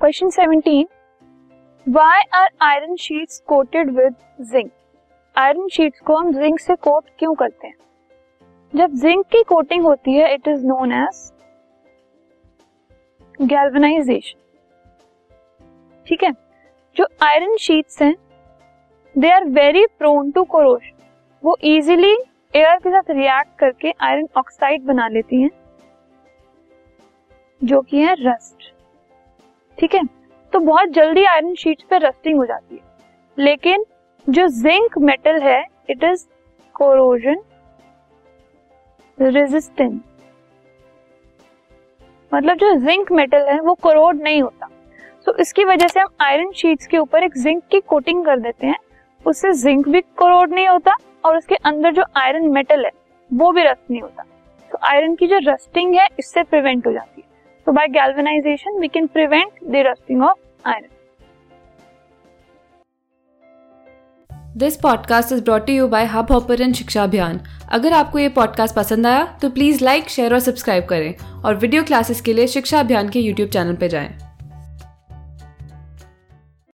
Question 17 why are iron sheets coated with zinc iron sheets को हम zinc से coat क्यों करते हैं? जब जिंक की कोटिंग होती है it is known as galvanisation ठीक है? जो आयरन शीट्स हैं they are very prone to corrosion वो इजीली एयर के साथ रिएक्ट करके आयरन ऑक्साइड बना लेती हैं, जो कि है रस्ट ठीक है? तो बहुत जल्दी आयरन शीट्स पे रस्टिंग हो जाती है। लेकिन जो जिंक मेटल है इट इज़ कोरोजन रेजिस्टेंट मतलब जो जिंक मेटल है, वो कोरोड नहीं होता। तो इसकी वजह से हम आयरन शीट्स के ऊपर एक जिंक की कोटिंग कर देते हैं। उससे जिंक भी कोरोड नहीं होता और उसके अंदर जो आयरन मेटल है, वो भी रस्ट नहीं होता। तो आयरन की जो रस्टिंग है, इससे प्रिवेंट हो जाती है। So by galvanization, we can prevent the rusting of iron. This podcast is brought you by Hubhopper शिक्षा अभियान अगर आपको ये पॉडकास्ट पसंद आया तो प्लीज़ लाइक शेयर और सब्सक्राइब करें और वीडियो क्लासेस के लिए शिक्षा अभियान के यूट्यूब चैनल पर जाएँ।